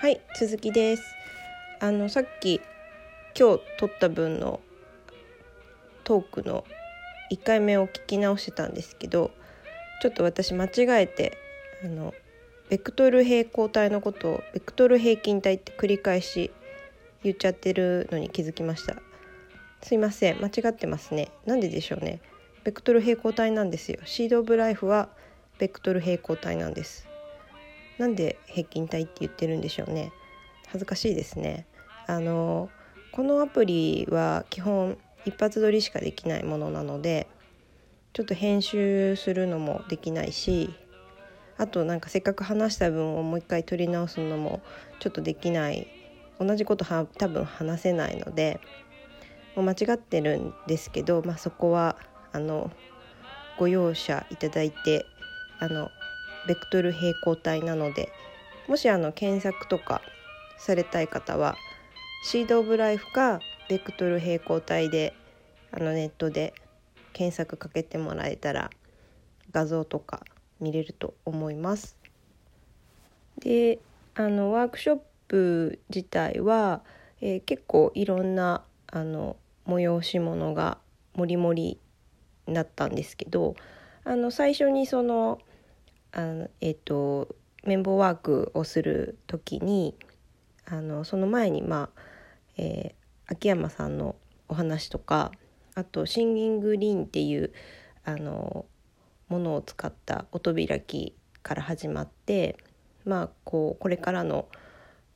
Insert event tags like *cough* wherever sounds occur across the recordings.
はい続きです。あのさっき今日撮った分のトークの1回目を聞き直してたんですけどちょっと私間違えてあのベクトル平行体のことをベクトル平均体って繰り返し言っちゃってるのに気づきました。すいません間違ってますね。なんででしょうね。ベクトル平行体なんですよ。シード・オブ・ライフはベクトル平行体なんです。なんで平均体って言ってるんでしょうね。恥ずかしいですね。あのこのアプリは基本一発撮りしかできないものなのでちょっと編集するのもできないしあとなんかせっかく話した分をもう一回撮り直すのもちょっとできない。同じことは多分話せないのでもう間違ってるんですけど、まあ、そこはあのご容赦いただいてあのベクトル平行体なのでもしあの検索とかされたい方はシード・オブ・ライフかベクトル平行体であのネットで検索かけてもらえたら画像とか見れると思います。であのワークショップ自体は、えー、結構いろんなあの催し物がもりもりになったんですけどあの最初にそのあの、えーと、綿棒ワークをする時にあのその前に、まあえー、秋山さんのお話とかあとシンギングリーンっていうあのものを使った音開きから始まってまあこうこれからの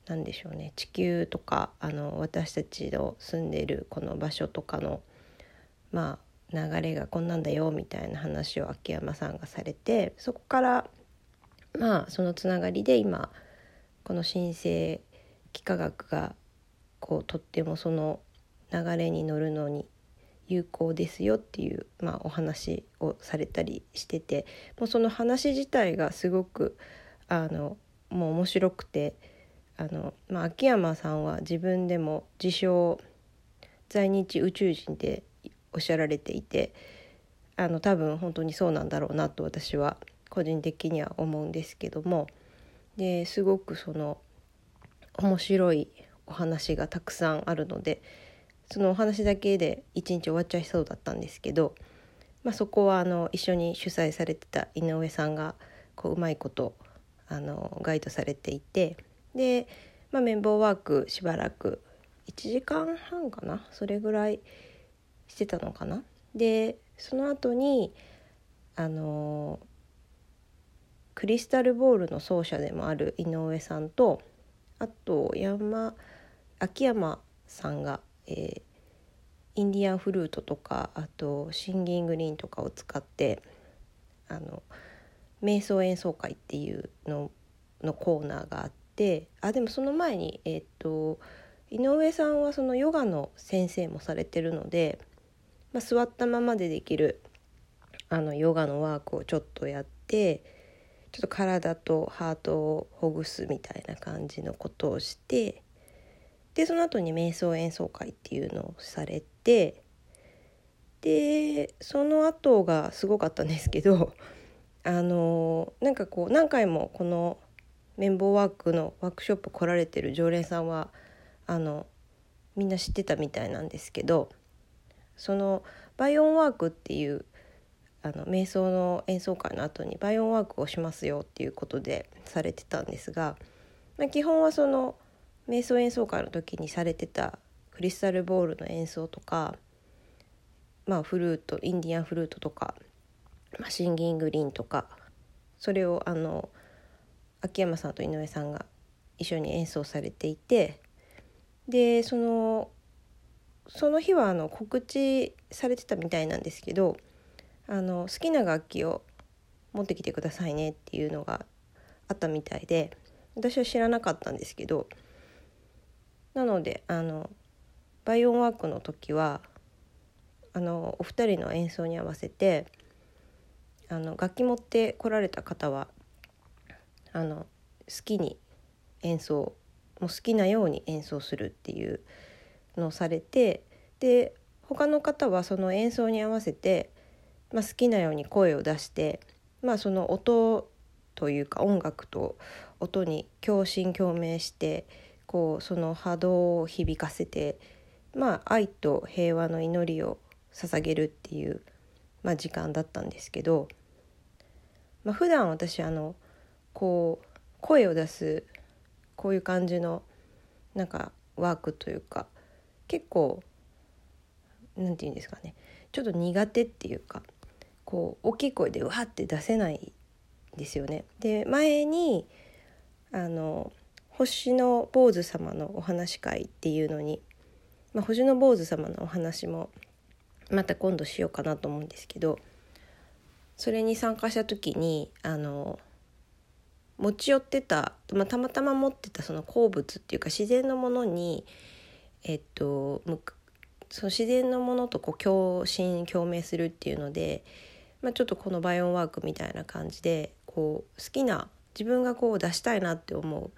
何でしょうね地球とかあの私たちの住んでいるこの場所とかのまあ流れがこんなんだよみたいな話を秋山さんがされてそこからまあそのつながりで今この新生幾何学がこうとってもその流れに乗るのに有効ですよっていう、まあ、お話をされたりしててもうその話自体がすごくあのもう面白くてあの、まあ、秋山さんは自分でも自称在日宇宙人でおっしゃられていてあの多分本当にそうなんだろうなと私は個人的には思うんですけどもですごくその面白いお話がたくさんあるのでそのお話だけで一日終わっちゃいそうだったんですけど、まあ、そこはあの一緒に主催されてた井上さんがこううまいことあのガイドされていてで、まあ、綿棒ワークしばらく1時間半かな？それぐらいしてたのかな？でその後にあのクリスタルボールの奏者でもある井上さんとあと山秋山さんが、えー、インディアンフルートとかあとシンギングリーンとかを使ってあの瞑想演奏会っていうののコーナーがあってあでもその前に、えーと井上さんはそのヨガの先生もされてるのでまあ、座ったままでできるあのヨガのワークをちょっとやってちょっと体とハートをほぐすみたいな感じのことをしてでその後に瞑想演奏会っていうのをされてでその後がすごかったんですけど *laughs* あのなんかこう何回もこの綿棒ワークのワークショップ来られてる常連さんはあのみんな知ってたみたいなんですけどそのバイオンワークっていうあの瞑想の演奏会の後にバイオンワークをしますよっていうことでされてたんですが、まあ、基本はその瞑想演奏会の時にされてたクリスタルボールの演奏とか、まあ、フルートインディアンフルートとか、まあ、シンギングリンとかそれをあの秋山さんと井上さんが一緒に演奏されていてでそのその日はあの告知されてたみたいなんですけどあの好きな楽器を持ってきてくださいねっていうのがあったみたいで私は知らなかったんですけどなのであのバイオンワークの時はあのお二人の演奏に合わせてあの楽器持ってこられた方はあの好きに演奏もう好きなように演奏するっていうのされてで他の方はその演奏に合わせて、まあ、好きなように声を出して、まあ、その音というか音楽と音に共振共鳴してこうその波動を響かせてまあ愛と平和の祈りを捧げるっていう、まあ、時間だったんですけど、まあ、普段私あのこう声を出すこういう感じのなんかワークというか結構なんて言うんですかねちょっと苦手っていうかこう大きい声でわって出せないんですよね。で前にあの星の坊主様のお話会っていうのに、まあ、星の坊主様のお話もまた今度しようかなと思うんですけどそれに参加した時にあの持ち寄ってた、まあ、たまたま持ってたその鉱物っていうか自然のものにえっとその自然のものとこう共振共鳴するっていうので、まあ、ちょっとこのバイオンワークみたいな感じでこう好きな自分がこう出したいなって思う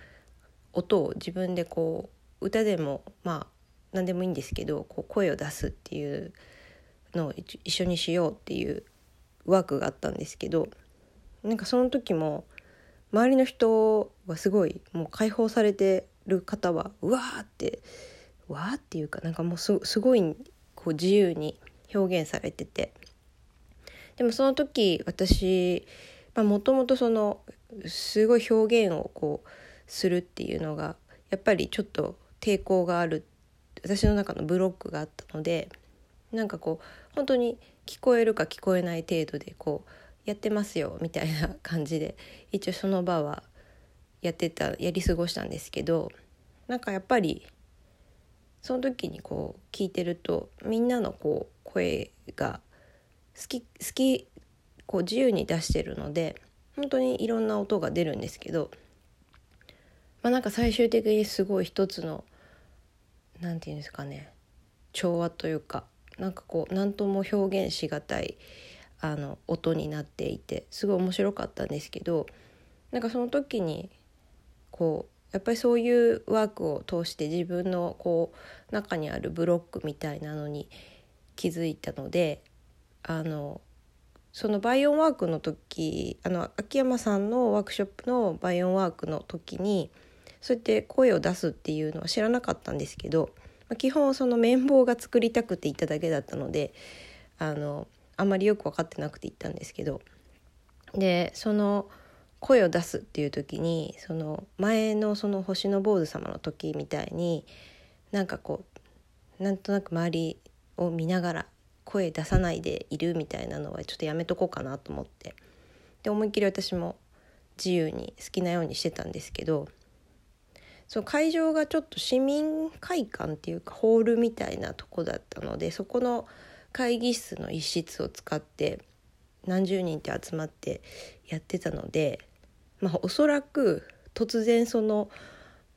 音を自分でこう歌でもまあ何でもいいんですけどこう声を出すっていうのを一緒にしようっていうワークがあったんですけどなんかその時も周りの人はすごいもう解放されてる方はうわーってわーっていうかなんかもうすごいこう自由に表現されてて。でもその時私もともとそのすごい表現をこうするっていうのがやっぱりちょっと抵抗がある私の中のブロックがあったのでなんかこう本当に聞こえるか聞こえない程度でこうやってますよみたいな感じで一応その場はやってたやり過ごしたんですけどなんかやっぱりその時にこう聞いてるとみんなのこう声が好き好きこう自由に出してるので本当にいろんな音が出るんですけどまあなんか最終的にすごい一つの何て言うんですかね調和というかなんかこう何とも表現しがたいあの音になっていてすごい面白かったんですけどなんかその時にこうやっぱりそういうワークを通して自分のこう中にあるブロックみたいなのに気づいたのであのそのバイオンワークの時あの秋山さんのワークショップのバイオンワークの時にそうやって声を出すっていうのは知らなかったんですけど、まあ、基本その綿棒が作りたくていただけだったのであのあんまりよく分かってなくて行ったんですけどでその声を出すっていう時にその前のその星の坊主様の時みたいになんかこうなんとなく周りを見ながら声出さないでいるみたいなのはちょっとやめとこうかなと思って。で思いっきり私も自由に好きなようにしてたんですけどその会場がちょっと市民会館っていうかホールみたいなとこだったのでそこの会議室の一室を使って何十人って集まってやってたので、まあ、おそらく突然その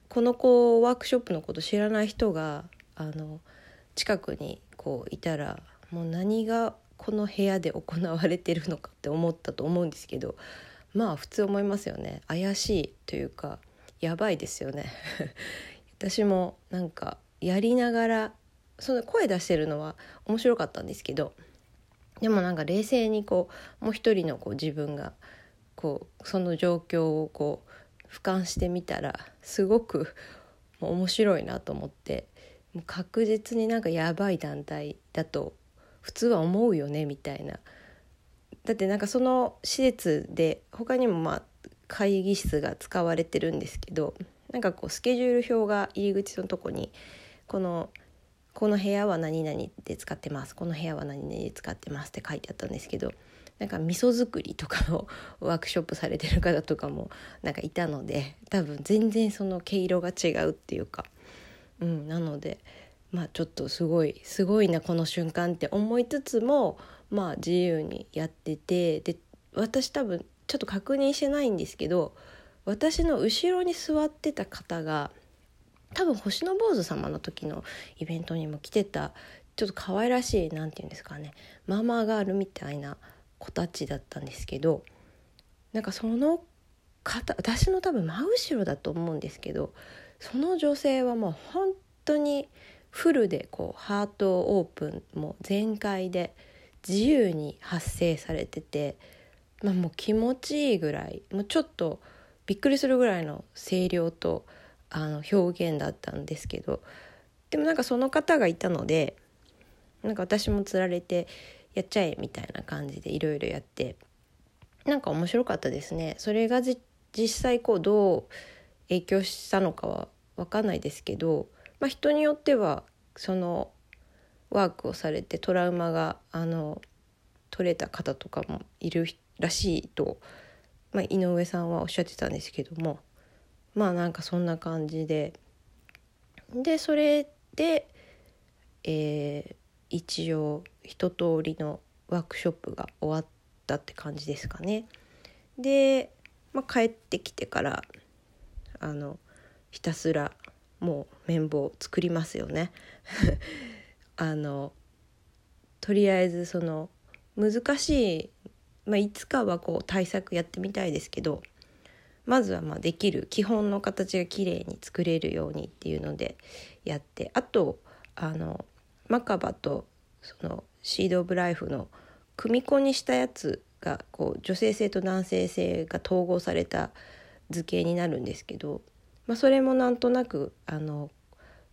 この子ワークショップのこと知らない人があの近くにこういたらもう何がこの部屋で行われてるのかって思ったと思うんですけど *laughs* まあ普通思いますよね。怪しいというかやばいですよね。*laughs* 私もなんかやりながらその声出してるのは面白かったんですけどでもなんか冷静にこうもう一人のこう自分がこうその状況をこう俯瞰してみたらすごく面白いなと思ってもう確実になんかやばい団体だと普通は思うよねみたいな。だってなんかその施設で他にもまあ会議室が使われてるんですけどなんかこうスケジュール表が入り口のとこにこのこの部屋は何々で使ってますこの部屋は何々で使ってますって書いてあったんですけどなんか味噌作りとかのワークショップされてる方とかもなんかいたので多分全然その毛色が違うっていうか、うん、なのでまあちょっとすごいすごいなこの瞬間って思いつつもまあ自由にやっててで私多分ちょっと確認してないんですけど私の後ろに座ってた方が多分星の坊主様の時のイベントにも来てたちょっと可愛らしい何て言うんですかねママガールみたいな子たちだったんですけどなんかその方私の多分真後ろだと思うんですけどその女性はもう本当にフルでこうハートオープンも全開で自由に発声されててまあ、もう気持ちいいぐらいもうちょっとびっくりするぐらいの声量とあの表現だったんですけどでもなんかその方がいたのでなんか私もつられてやっちゃえみたいな感じでいろいろやってなんか面白かったですね。それが実際こうどう影響したのかは分かんないですけど、まあ、人によってはそのワークをされてトラウマがあの取れた方とかもいるらしいと、まあ、井上さんはおっしゃってたんですけどもまあなんかそんな感じででそれで、えー、一応一通りのワークショップが終わったって感じですかね。で、まあ、帰ってきてからあのひたすらもう綿棒作りますよね。*laughs* あのとりあえずその難しい、まあ、いつかはこう対策やってみたいですけどまずはまあできる基本の形がきれいに作れるようにっていうのでやってあとあのマカバとそのシード・オブ・ライフの組子にしたやつがこう女性性と男性性が統合された図形になるんですけど、まあ、それもなんとなくあの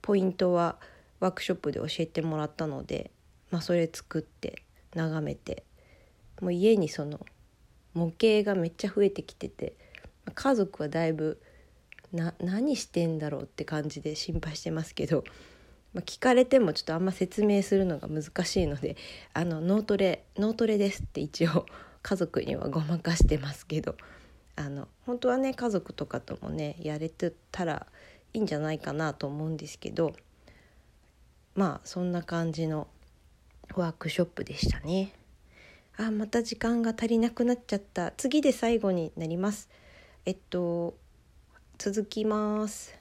ポイントはワークショップで教えてもらったので、まあ、それ作って眺めてもう家にその模型がめっちゃ増えてきてて家族はだいぶ何してんだろうって感じで心配してますけど、まあ、聞かれてもちょっとあんま説明するのが難しいので *laughs* あの脳トレ脳トレですって一応 *laughs* 家族にはごまかしてますけどあの本当はね家族とかともねやれてたらいいんじゃないかなと思うんですけどまあそんな感じのワークショップでしたね。あまた時間が足りなくなっちゃった次で最後になります。えっと続きます。